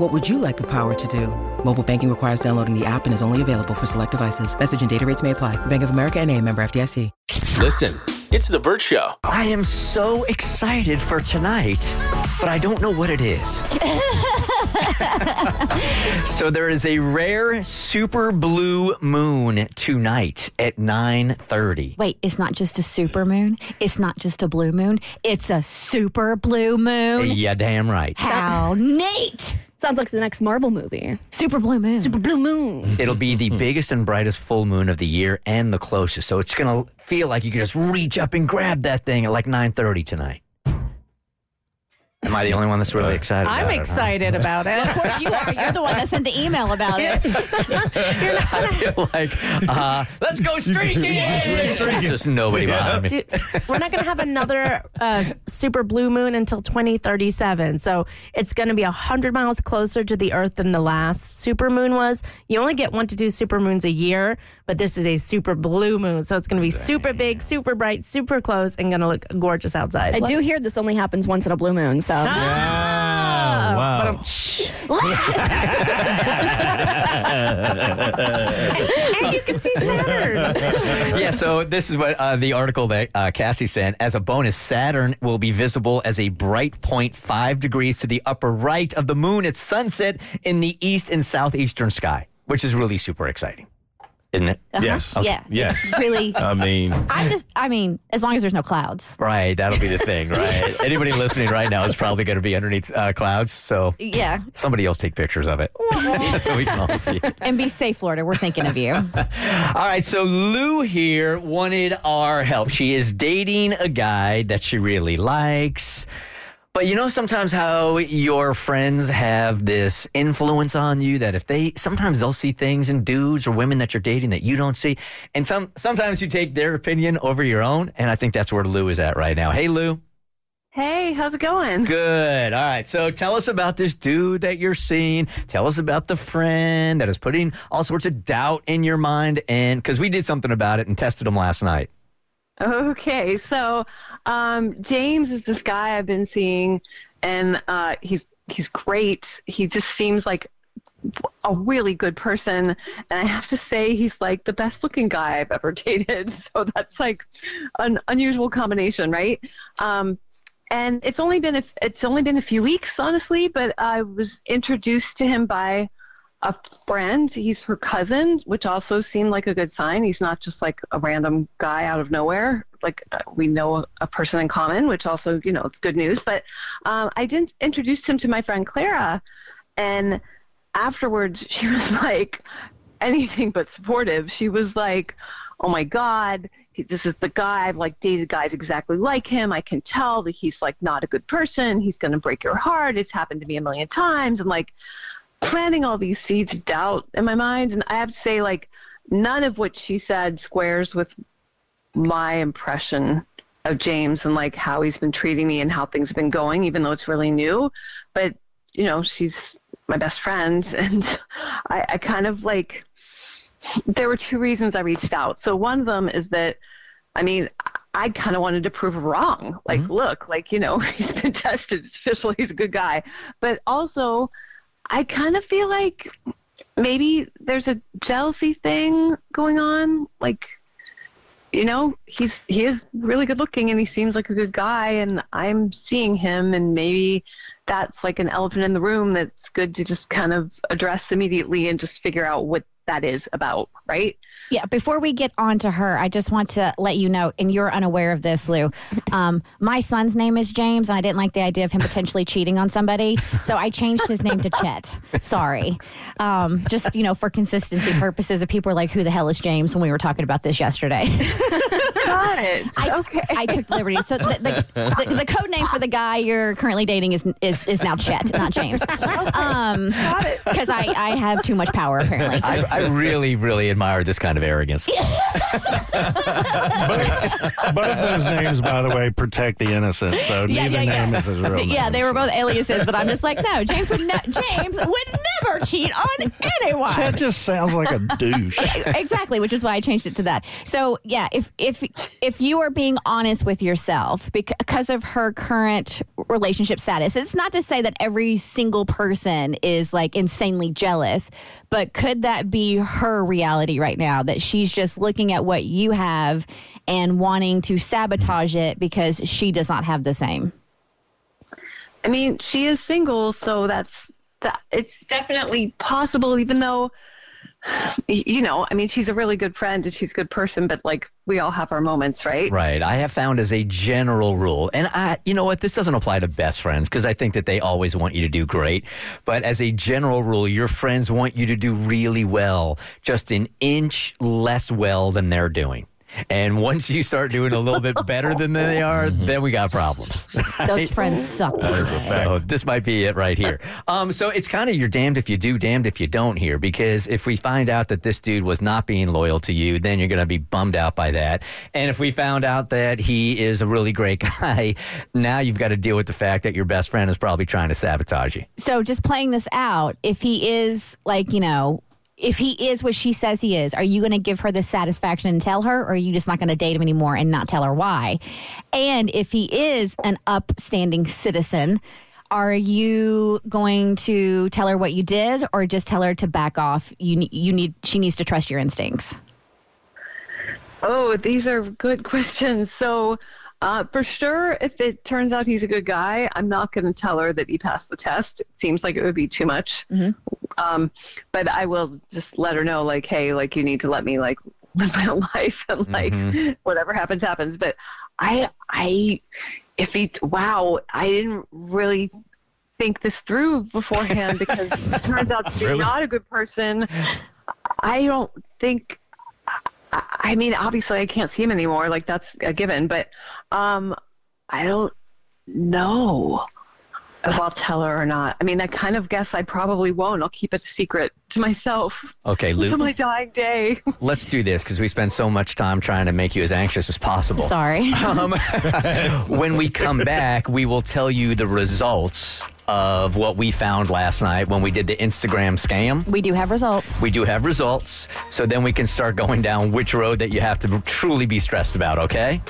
What would you like the power to do? Mobile banking requires downloading the app and is only available for select devices. Message and data rates may apply. Bank of America and a member FDIC. Listen, it's the Bert Show. I am so excited for tonight, but I don't know what it is. so there is a rare super blue moon tonight at 9:30. Wait, it's not just a super moon. It's not just a blue moon. It's a super blue moon. Yeah, damn right. How neat! Sounds like the next Marvel movie. Super blue moon. Super blue moon. It'll be the biggest and brightest full moon of the year and the closest. So it's going to feel like you can just reach up and grab that thing at like 9:30 tonight. Am I the only one that's really excited I'm it, huh? excited about it. Of course you are. You're the one that sent the email about it. I feel like, uh, let's go streaking. There's just nobody behind me. Dude, we're not going to have another uh, super blue moon until 2037. So it's going to be 100 miles closer to the Earth than the last super moon was. You only get one to two super moons a year, but this is a super blue moon. So it's going to be super big, super bright, super close, and going to look gorgeous outside. I do hear this only happens once in a blue moon, so Ah, wow. but I'm- and you can see Saturn. yeah, so this is what uh, the article that uh, Cassie sent. As a bonus, Saturn will be visible as a bright point five degrees to the upper right of the moon at sunset in the east and southeastern sky, which is really super exciting, isn't it? Yes. Yeah. Yes. It's really. I mean, I just. I mean, as long as there's no clouds. Right, that'll be the thing, right? Anybody listening right now is probably going to be underneath uh, clouds, so Yeah. somebody else take pictures of it so we can all see. And be safe, Florida. We're thinking of you. All right, so Lou here wanted our help. She is dating a guy that she really likes. But you know sometimes how your friends have this influence on you that if they sometimes they'll see things in dudes or women that you're dating that you don't see. And some sometimes you take their opinion over your own. And I think that's where Lou is at right now. Hey Lou. Hey, how's it going? Good. All right. So tell us about this dude that you're seeing. Tell us about the friend that is putting all sorts of doubt in your mind. And because we did something about it and tested him last night. Okay, so um, James is this guy I've been seeing, and uh, he's he's great. He just seems like a really good person, and I have to say he's like the best looking guy I've ever dated. So that's like an unusual combination, right? Um, and it's only been a, it's only been a few weeks, honestly, but I was introduced to him by a friend. He's her cousin, which also seemed like a good sign. He's not just like a random guy out of nowhere. Like we know a, person in common, which also, you know, it's good news. But um, I didn't introduce him to my friend Clara, and afterwards she was like anything but supportive. She was like, "Oh my God, this is the guy. I've like dated guys exactly like him. I can tell that he's like not a good person. He's gonna break your heart. It's happened to me a million times." And like planting all these seeds of doubt in my mind. And I have to say, like, none of what she said squares with my impression of James and like how he's been treating me and how things have been going, even though it's really new. But, you know, she's my best friend. And I, I kind of like, there were two reasons I reached out. So one of them is that, I mean, I kind of wanted to prove her wrong. Like, mm-hmm. look, like, you know, he's been tested. It's official. He's a good guy. But also, I kind of feel like maybe there's a jealousy thing going on. Like, you know, he's he is really good looking and he seems like a good guy, and I'm seeing him, and maybe that's like an elephant in the room that's good to just kind of address immediately and just figure out what that is about, right? Yeah, before we get on to her, I just want to let you know, and you're unaware of this, Lou. Um, my son's name is James, and I didn't like the idea of him potentially cheating on somebody, so I changed his name to Chet. Sorry. Um, just, you know, for consistency purposes, if people are like, who the hell is James when we were talking about this yesterday? Got it. I, okay. I took the liberty. So the, the, the, the code name for the guy you're currently dating is is, is now Chet, not James. Um, because I, I have too much power, apparently. I, I really, really admire this kind of arrogance. Both those names, by the way, protect the innocent. So Yeah, neither yeah, yeah. name is his real name. Yeah, they were both aliases, but I'm just like, no, James would ne- James would never cheat on anyone. That just sounds like a douche. exactly, which is why I changed it to that. So yeah, if if if you are being honest with yourself because of her current relationship status, it's not to say that every single person is like insanely jealous, but could that be her reality right now that she's just looking at what you have and wanting to sabotage it because she does not have the same? I mean, she is single, so that's that. It's definitely possible, even though, you know, I mean, she's a really good friend and she's a good person, but like we all have our moments, right? Right. I have found as a general rule, and I, you know what, this doesn't apply to best friends because I think that they always want you to do great. But as a general rule, your friends want you to do really well, just an inch less well than they're doing. And once you start doing a little bit better than they are, then we got problems. Those friends suck. So this might be it right here. Um, so it's kind of you're damned if you do, damned if you don't here, because if we find out that this dude was not being loyal to you, then you're going to be bummed out by that. And if we found out that he is a really great guy, now you've got to deal with the fact that your best friend is probably trying to sabotage you. so just playing this out, if he is like, you know, if he is what she says he is, are you going to give her the satisfaction and tell her, or are you just not going to date him anymore and not tell her why? And if he is an upstanding citizen, are you going to tell her what you did, or just tell her to back off? You you need she needs to trust your instincts. Oh, these are good questions. So, uh, for sure, if it turns out he's a good guy, I'm not going to tell her that he passed the test. It seems like it would be too much. Um, but I will just let her know, like, hey, like you need to let me like live my own life and like whatever happens, happens. But I, I, if he, wow, I didn't really think this through beforehand because it turns out to be not a good person. I don't think I- I mean, obviously, I can't see him anymore. Like that's a given. But um, I don't know if I'll tell her or not. I mean, I kind of guess I probably won't. I'll keep it a secret to myself Okay, until my dying day. let's do this because we spend so much time trying to make you as anxious as possible. Sorry. Um, when we come back, we will tell you the results of what we found last night when we did the Instagram scam. we do have results. We do have results, so then we can start going down which road that you have to truly be stressed about, okay?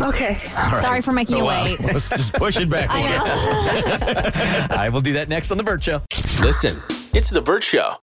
Okay. Sorry for making oh, you wait. Let's just push it back. a little. I will do that next on The Bert Show. Listen, it's The Bert Show.